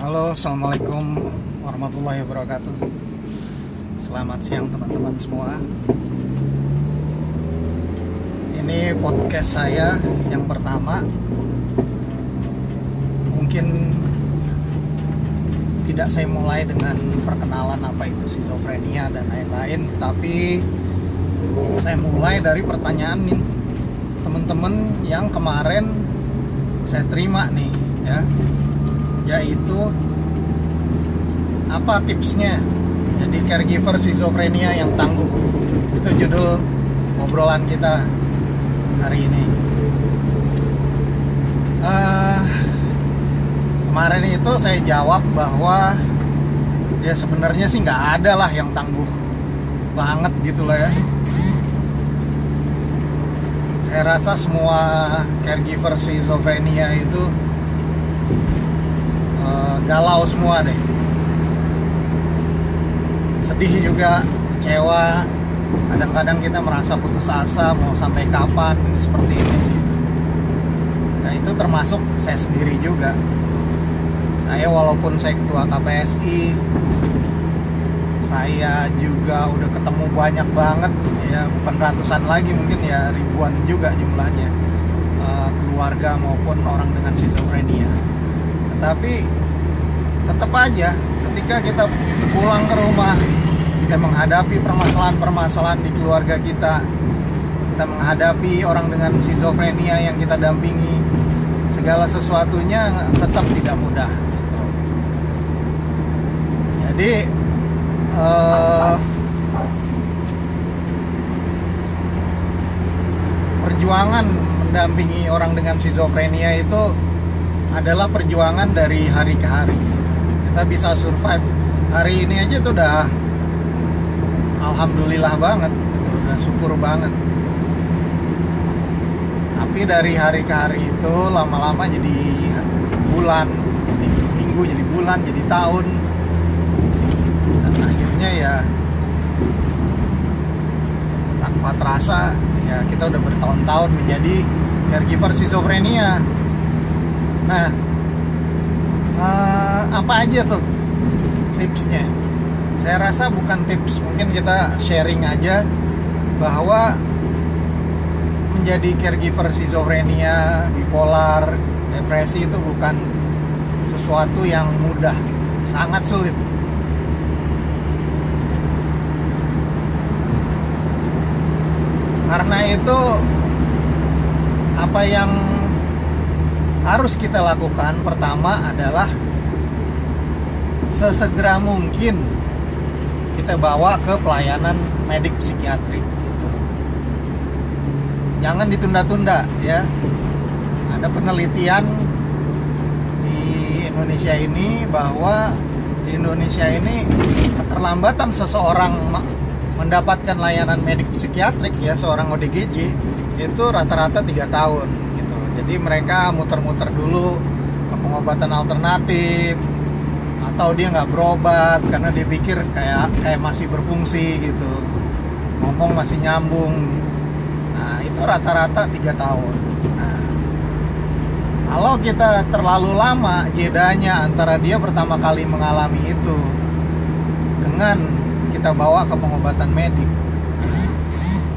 Halo, assalamualaikum warahmatullahi wabarakatuh. Selamat siang teman-teman semua. Ini podcast saya yang pertama. Mungkin tidak saya mulai dengan perkenalan apa itu skizofrenia dan lain-lain, tapi saya mulai dari pertanyaan teman-teman yang kemarin saya terima nih ya yaitu apa tipsnya? Jadi caregiver schizophrenia yang tangguh. Itu judul obrolan kita hari ini. Uh, kemarin itu saya jawab bahwa ya sebenarnya sih nggak ada lah yang tangguh banget gitu lah ya. Saya rasa semua caregiver schizophrenia itu galau semua deh. Sedih juga kecewa. Kadang-kadang kita merasa putus asa mau sampai kapan seperti ini. Nah itu termasuk saya sendiri juga. Saya walaupun saya ketua KPSI saya juga udah ketemu banyak banget ya bukan ratusan lagi mungkin ya ribuan juga jumlahnya. Uh, keluarga maupun orang dengan schizophrenia. Tetapi tetap aja ketika kita pulang ke rumah kita menghadapi permasalahan-permasalahan di keluarga kita. Kita menghadapi orang dengan schizophrenia yang kita dampingi. Segala sesuatunya tetap tidak mudah gitu. jadi uh, perjuangan mendampingi orang dengan schizophrenia itu adalah perjuangan dari hari ke hari kita bisa survive. Hari ini aja tuh udah alhamdulillah banget. Gitu. udah syukur banget. Tapi dari hari ke hari itu lama-lama jadi bulan jadi minggu jadi bulan jadi tahun. Dan akhirnya ya tanpa terasa ya kita udah bertahun-tahun menjadi caregiver schizophrenia. Nah uh, apa aja tuh tipsnya? Saya rasa bukan tips mungkin kita sharing aja bahwa menjadi caregiver schizophrenia bipolar depresi itu bukan sesuatu yang mudah sangat sulit. Karena itu apa yang harus kita lakukan pertama adalah sesegera mungkin kita bawa ke pelayanan medik psikiatri gitu. jangan ditunda-tunda ya ada penelitian di Indonesia ini bahwa di Indonesia ini keterlambatan seseorang mendapatkan layanan medik psikiatrik ya seorang ODGJ itu rata-rata tiga tahun gitu jadi mereka muter-muter dulu ke pengobatan alternatif atau dia nggak berobat karena dia pikir kayak kayak masih berfungsi gitu. Ngomong masih nyambung. Nah itu rata-rata tiga tahun. Nah kalau kita terlalu lama jedanya antara dia pertama kali mengalami itu dengan kita bawa ke pengobatan medik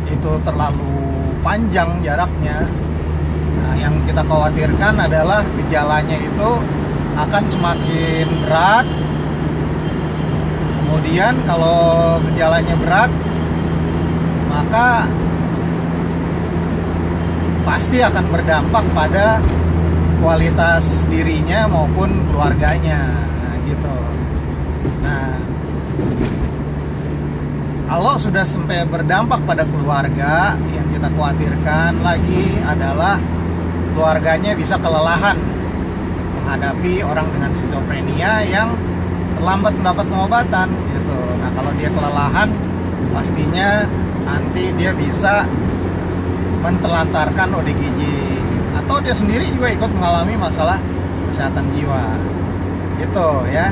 itu terlalu panjang jaraknya. Nah yang kita khawatirkan adalah gejalanya itu akan semakin berat. Kemudian kalau gejalanya berat maka pasti akan berdampak pada kualitas dirinya maupun keluarganya. Nah, gitu. Nah kalau sudah sampai berdampak pada keluarga yang kita khawatirkan lagi adalah keluarganya bisa kelelahan menghadapi orang dengan schizophrenia yang terlambat mendapat pengobatan gitu. Nah, kalau dia kelelahan pastinya nanti dia bisa mentelantarkan ODGJ atau dia sendiri juga ikut mengalami masalah kesehatan jiwa. Gitu ya.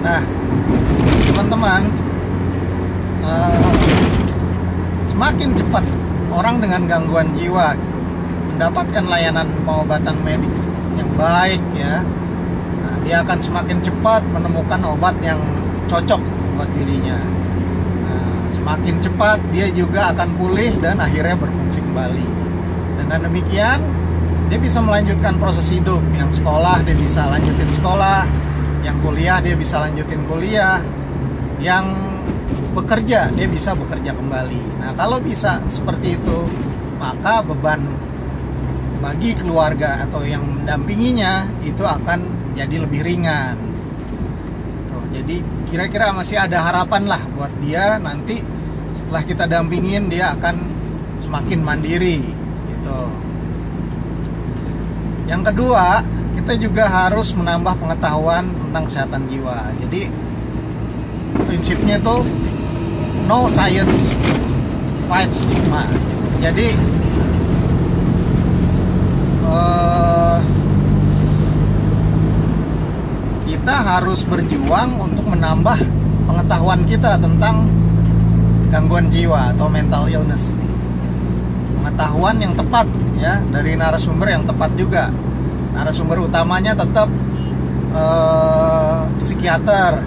Nah, teman-teman uh, semakin cepat orang dengan gangguan jiwa mendapatkan layanan pengobatan medik baik ya. Nah, dia akan semakin cepat menemukan obat yang cocok buat dirinya. Nah, semakin cepat dia juga akan pulih dan akhirnya berfungsi kembali. Dengan demikian dia bisa melanjutkan proses hidup. Yang sekolah dia bisa lanjutin sekolah. Yang kuliah dia bisa lanjutin kuliah. Yang bekerja dia bisa bekerja kembali. Nah kalau bisa seperti itu maka beban bagi keluarga atau yang mendampinginya itu akan jadi lebih ringan. Gitu. Jadi kira-kira masih ada harapan lah buat dia nanti setelah kita dampingin dia akan semakin mandiri. Gitu. Yang kedua, kita juga harus menambah pengetahuan tentang kesehatan jiwa. Jadi prinsipnya itu no science fight stigma. Jadi uh, kita harus berjuang untuk menambah pengetahuan kita tentang gangguan jiwa atau mental illness. Pengetahuan yang tepat ya dari narasumber yang tepat juga. Narasumber utamanya tetap uh, psikiater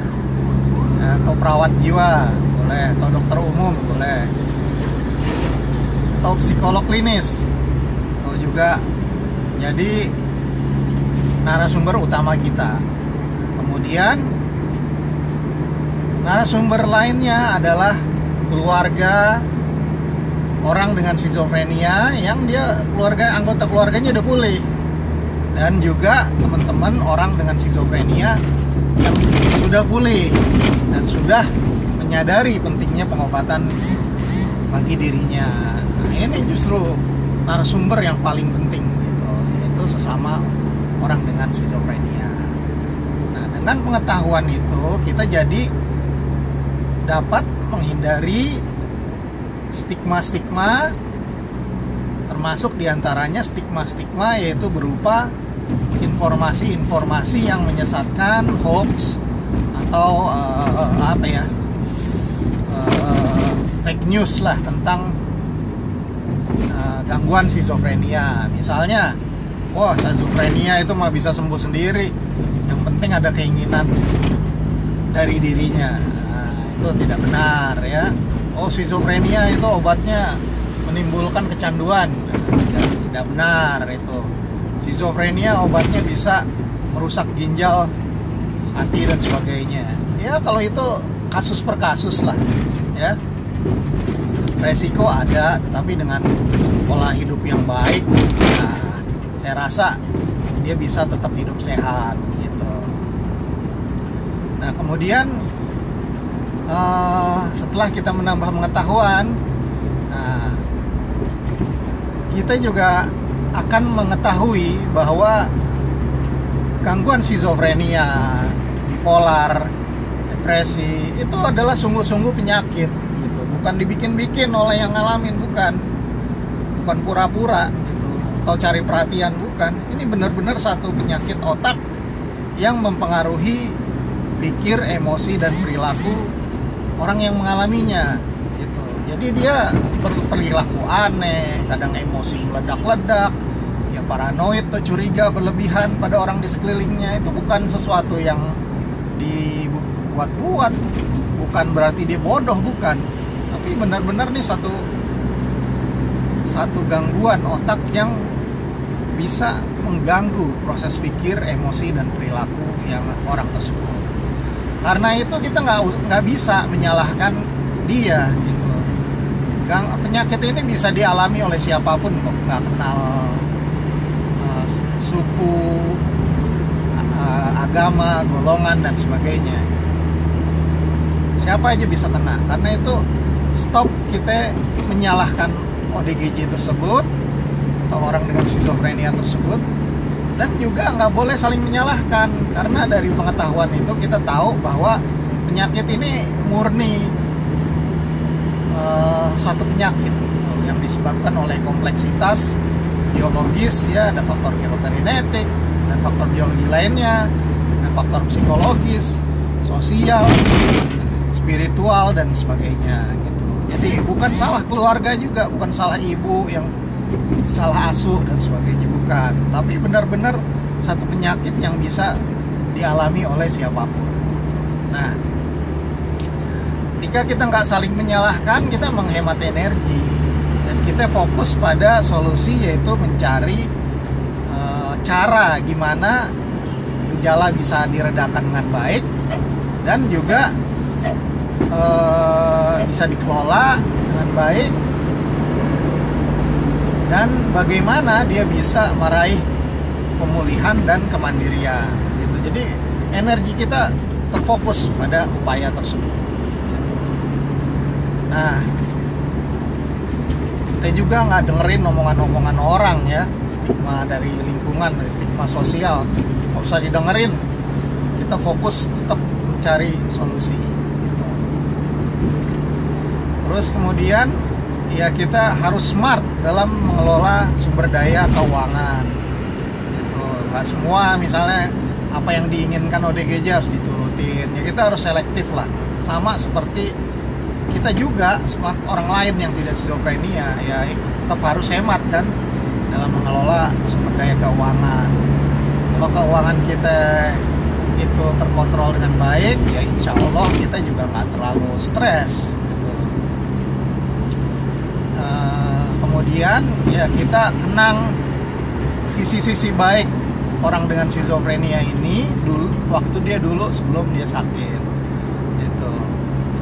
ya, atau perawat jiwa boleh atau dokter umum boleh atau psikolog klinis atau juga jadi narasumber utama kita kemudian narasumber lainnya adalah keluarga orang dengan skizofrenia yang dia keluarga anggota keluarganya udah pulih dan juga teman-teman orang dengan skizofrenia yang sudah pulih dan sudah menyadari pentingnya pengobatan bagi dirinya. Nah, ini justru narasumber yang paling penting sesama orang dengan skizofrenia. Dengan pengetahuan itu kita jadi dapat menghindari stigma-stigma termasuk di antaranya stigma-stigma yaitu berupa informasi-informasi yang menyesatkan hoax atau uh, apa ya uh, fake news lah tentang uh, gangguan skizofrenia misalnya wah schizophrenia itu mah bisa sembuh sendiri yang penting ada keinginan dari dirinya. Nah, itu tidak benar ya. Oh schizophrenia itu obatnya menimbulkan kecanduan. Nah, tidak benar itu. Schizophrenia obatnya bisa merusak ginjal hati dan sebagainya. Ya kalau itu kasus per kasus lah ya. Resiko ada tetapi dengan pola hidup yang baik nah, saya rasa dia bisa tetap hidup sehat nah kemudian uh, setelah kita menambah pengetahuan nah, kita juga akan mengetahui bahwa gangguan skizofrenia, bipolar, depresi itu adalah sungguh-sungguh penyakit gitu, bukan dibikin-bikin oleh yang ngalamin bukan, bukan pura-pura atau cari perhatian bukan. Ini benar-benar satu penyakit otak yang mempengaruhi pikir emosi dan perilaku orang yang mengalaminya gitu. Jadi dia perilaku aneh kadang emosi meledak-ledak ya paranoid atau curiga berlebihan pada orang di sekelilingnya. Itu bukan sesuatu yang dibuat-buat bukan berarti dia bodoh bukan. Tapi benar-benar nih satu satu gangguan otak yang bisa mengganggu proses pikir, emosi dan perilaku yang orang tersebut. Karena itu kita nggak nggak bisa menyalahkan dia gitu. Gang, penyakit ini bisa dialami oleh siapa pun kok, nggak kenal uh, suku, uh, agama, golongan dan sebagainya. Siapa aja bisa kena. Karena itu stop kita menyalahkan ODGJ tersebut atau orang dengan schizophrenia tersebut dan juga nggak boleh saling menyalahkan. Karena dari pengetahuan itu kita tahu bahwa penyakit ini murni uh, suatu penyakit gitu, yang disebabkan oleh kompleksitas biologis ya ada faktor genetik dan faktor biologi lainnya dan faktor psikologis sosial spiritual dan sebagainya gitu. Jadi bukan salah keluarga juga bukan salah ibu yang salah asuh dan sebagainya. Bukan. Tapi benar-benar satu penyakit yang bisa dialami oleh siapa pun. Nah, ketika kita nggak saling menyalahkan, kita menghemat energi. Dan kita fokus pada solusi yaitu mencari e, cara gimana gejala bisa diredakan dengan baik dan juga e, bisa dikelola dengan baik dan bagaimana dia bisa meraih pemulihan dan kemandirian gitu. Jadi energi kita terfokus pada upaya tersebut. Nah, kita juga nggak dengerin omongan-omongan orang ya, stigma dari lingkungan, stigma sosial, nggak usah didengerin. Kita fokus tetap mencari solusi. Terus kemudian ya kita harus smart dalam mengelola sumber daya keuangan. Gitu. Gak semua misalnya apa yang diinginkan ODGJ harus diturutin. Ya kita harus selektif lah. Sama seperti kita juga orang lain yang tidak skizofrenia ya tetap harus hemat kan dalam mengelola sumber daya keuangan. Kalau keuangan kita itu terkontrol dengan baik, ya insya Allah kita juga nggak terlalu stres kemudian ya kita kenang sisi-sisi baik orang dengan skizofrenia ini dulu waktu dia dulu sebelum dia sakit gitu.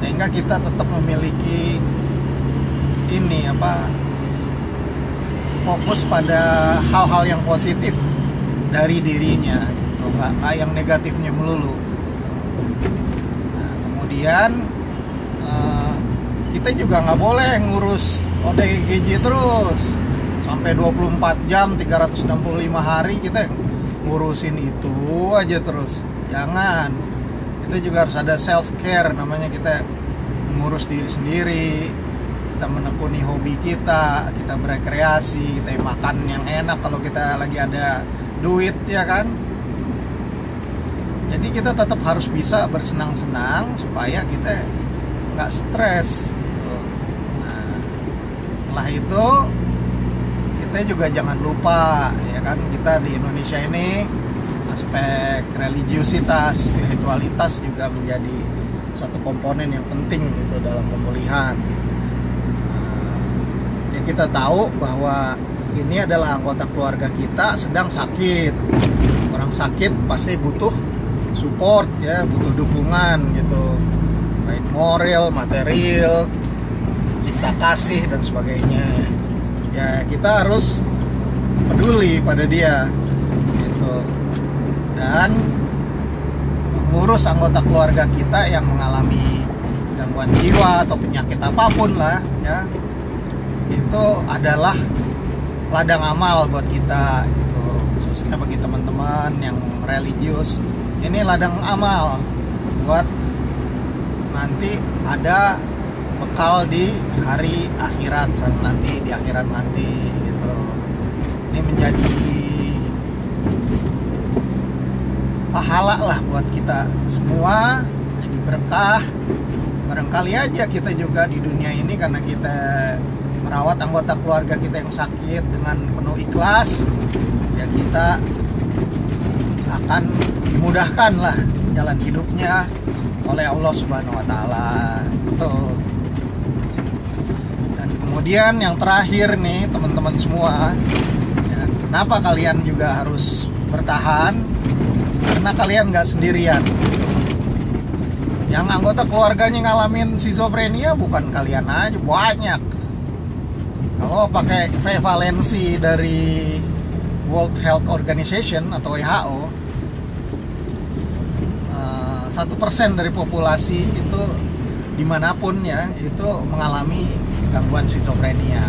Sehingga kita tetap memiliki ini apa fokus pada hal-hal yang positif dari dirinya gitu. Nggak yang negatifnya melulu nah, kemudian uh, kita juga nggak boleh ngurus ODGJ terus. Sampai 24 jam 365 hari kita ngurusin itu aja terus. Jangan. Kita juga harus ada self care namanya kita ngurus diri sendiri kita menekuni hobi kita kita berekreasi kita makan yang enak kalau kita lagi ada duit ya kan? Jadi kita tetap harus bisa bersenang-senang supaya kita nggak stres setelah itu kita juga jangan lupa ya kan kita di Indonesia ini aspek religiusitas spiritualitas juga menjadi satu komponen yang penting gitu dalam pemulihan. Nah, ya kita tahu bahwa ini adalah anggota keluarga kita sedang sakit. Orang sakit pasti butuh support ya butuh dukungan gitu. Baik moral material cinta kasih dan sebagainya. Ya kita harus peduli pada dia gitu. Dan mengurus anggota keluarga kita yang mengalami gangguan jiwa atau penyakit apa pun lah ya. Itu adalah ladang amal buat kita gitu. Khususnya bagi teman-teman yang religius ini ladang amal buat nanti ada bekal di hari akhirat nanti di akhirat nanti gitu. Ini menjadi pahala lah buat kita semua jadi berkah. Barangkali aja kita juga di dunia ini karena kita merawat anggota keluarga kita yang sakit dengan penuh ikhlas ya kita akan dimudahkan lah jalan hidupnya oleh Allah Subhanahu wa taala. Itu kemudian yang terakhir nih teman-teman semua ya, kenapa kalian juga harus bertahan? Karena kalian nggak sendirian. Yang anggota keluarganya ngalamin schizophrenia bukan kalian aja banyak. Kalau pakai prevalensi dari World Health Organization atau WHO eh, satu persen dari populasi itu di mana pun ya itu mengalami gangguan skizofrenia.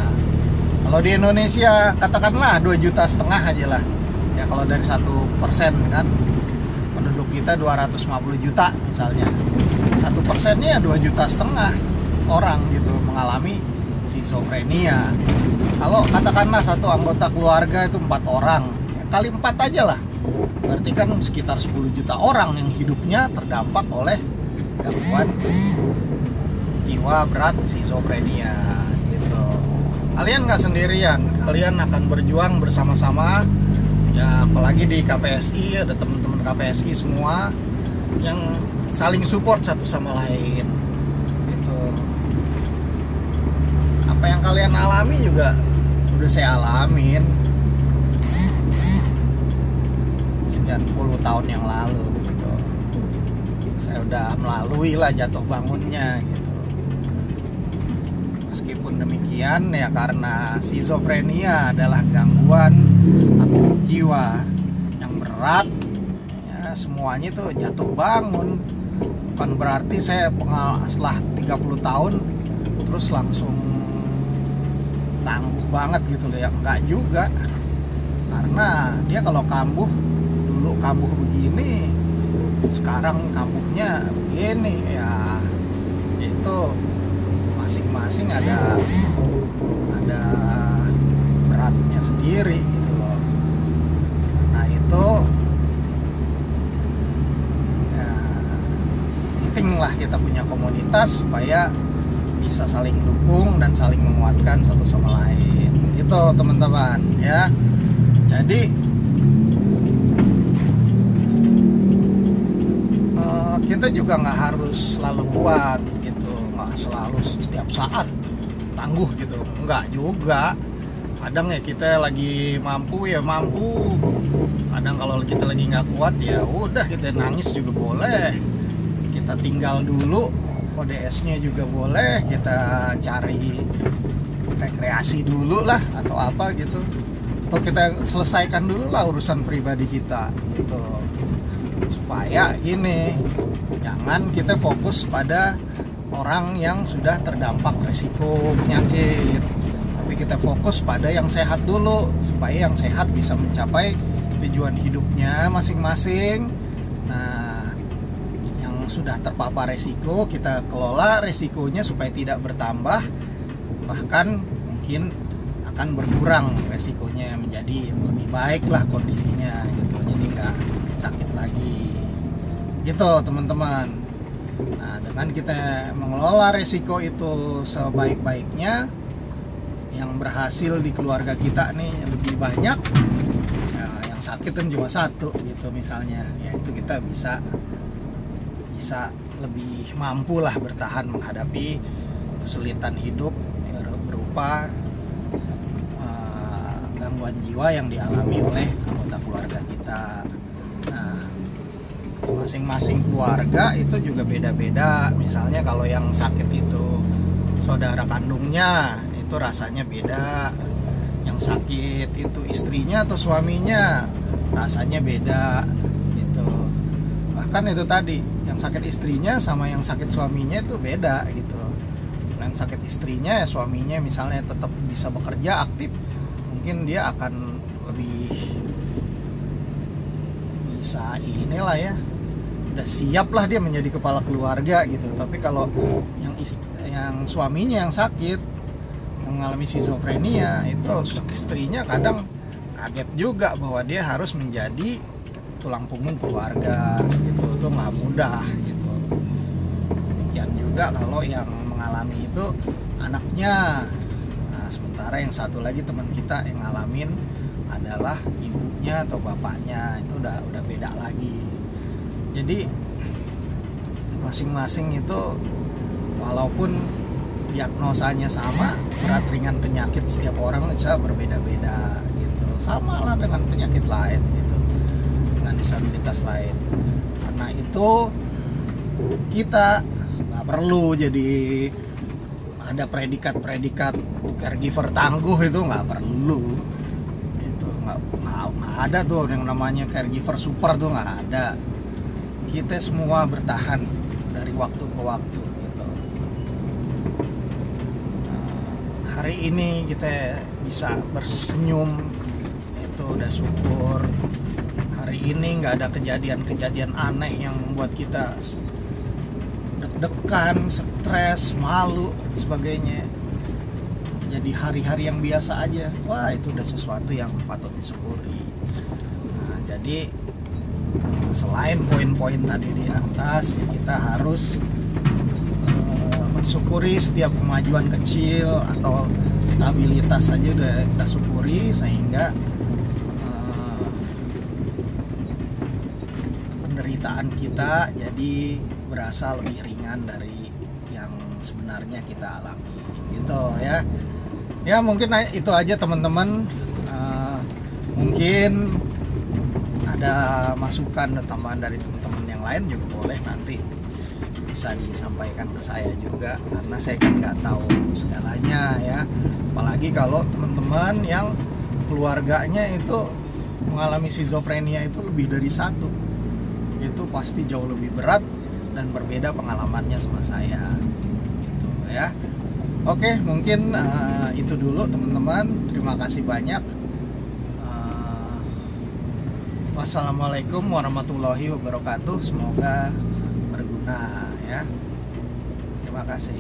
Kalau di Indonesia katakanlah 2 juta setengah aja lah. Ya kalau dari satu persen kan penduduk kita 250 juta misalnya. Satu persennya 2 juta setengah orang gitu mengalami skizofrenia. Kalau katakanlah satu anggota keluarga itu empat orang ya, kali empat aja lah. Berarti kan sekitar 10 juta orang yang hidupnya terdampak oleh gangguan jiwa berat skizofrenia kalian nggak sendirian kalian akan berjuang bersama-sama. Ya apalagi di KPSI ada teman-teman KPSI semua yang saling support satu sama lain itu apa yang kalian alami juga udah saya alamin. Sekian puluh tahun yang lalu gitu. Saya udah melalui lah jatuh bangunnya gitu meskipun demikian ya karena schizophrenia adalah gangguan jiwa yang berat ya semuanya itu jatuh bangun. Bukan berarti saya pengal setelah 30 tahun terus langsung tangguh banget gitu loh ya enggak juga. Karena dia kalau kambuh dulu kambuh begini sekarang kambuhnya begini ya itu masing-masing ada ada beratnya sendiri gitu loh. Nah itu ya, penting lah kita punya komunitas supaya bisa saling dukung dan saling menguatkan satu sama lain. Itu teman-teman ya. Jadi eh, kita juga nggak harus selalu kuat gitu nggak selalu setiap saat tangguh gitu. Nggak juga. Kadang ya kita lagi mampu ya mampu. Kadang kalau kita lagi nggak kuat ya udah kita nangis juga boleh. Kita tinggal dulu ODS-nya juga boleh. Kita cari rekreasi dulu lah atau apa gitu. Atau kita selesaikan dulu lah urusan pribadi kita gitu. Supaya ini jangan kita fokus pada orang yang sudah terdampak resiko penyakit. Tapi kita fokus pada yang sehat dulu supaya yang sehat bisa mencapai tujuan hidupnya masing-masing. Nah yang sudah terpapar resiko kita kelola resikonya supaya tidak bertambah bahkan mungkin akan berkurang resikonya menjadi lebih baik lah kondisinya gitu. Jadi nggak sakit lagi. Gitu teman-teman nah dengan kita mengelola resiko itu sebaik-baiknya yang berhasil di keluarga kita nih lebih banyak ya, yang sakit kan cuma satu gitu misalnya ya itu kita bisa bisa lebih mampu lah bertahan menghadapi kesulitan hidup berupa uh, gangguan jiwa yang dialami oleh anggota keluarga kita. Masing-masing keluarga itu juga beda-beda. Misalnya kalau yang sakit itu saudara kandungnya itu rasanya beda. Yang sakit itu istrinya atau suaminya rasanya beda gitu. Bahkan itu tadi yang sakit istrinya sama yang sakit suaminya itu beda gitu. Yang sakit istrinya ya suaminya misalnya tetap bisa bekerja aktif, mungkin dia akan lebih bisa inilah ya udah siap lah dia menjadi kepala keluarga gitu. Tapi kalau yang ist yang suaminya yang sakit mengalami schizophrenia itu istrinya kadang kaget juga bahwa dia harus menjadi tulang punggung keluarga gitu. Itu nggak mudah gitu. Dan juga kalau yang mengalami itu anaknya. Nah sementara yang satu lagi teman kita yang ngalamin adalah ibunya atau bapaknya. Itu udah udah beda lagi jadi masing-masing itu walaupun diagnosanya sama berat ringan penyakit setiap orang bisa berbeda-beda gitu. Sama lah dengan penyakit lain gitu dengan disabilitas lain. Karena itu kita nggak perlu jadi ada predikat-predikat caregiver tangguh itu nggak perlu. Itu nggak ada tuh yang namanya caregiver super tuh nggak ada kita semua bertahan dari waktu ke waktu gitu nah, hari ini kita bisa bersenyum itu udah syukur hari ini nggak ada kejadian-kejadian aneh yang membuat kita deg-degan, stres, malu, sebagainya. Jadi hari-hari yang biasa aja, wah itu udah sesuatu yang patut disyukuri. Nah, jadi selain poin-poin tadi di atas ya kita harus uh, mensyukuri setiap kemajuan kecil atau stabilitas saja udah kita syukuri sehingga eh, penderitaan kita jadi berasa lebih ringan dari yang sebenarnya kita alami. Gitu ya. Ya mungkin itu aja teman-teman. Uh, mungkin ada masukan dan tambahan dari teman-teman yang lain juga boleh nanti bisa disampaikan ke saya juga karena saya kan nggak tahu segalanya ya. Apalagi kalau teman-teman yang keluarganya itu mengalami schizofrenia itu lebih dari satu itu pasti jauh lebih berat dan berbeda pengalamannya sama saya gitu ya. Oke mungkin uh, itu dulu teman-teman. Terima kasih banyak wassalamualaikum warahmatullahi wabarakatuh. Semoga berguna ya. Terima kasih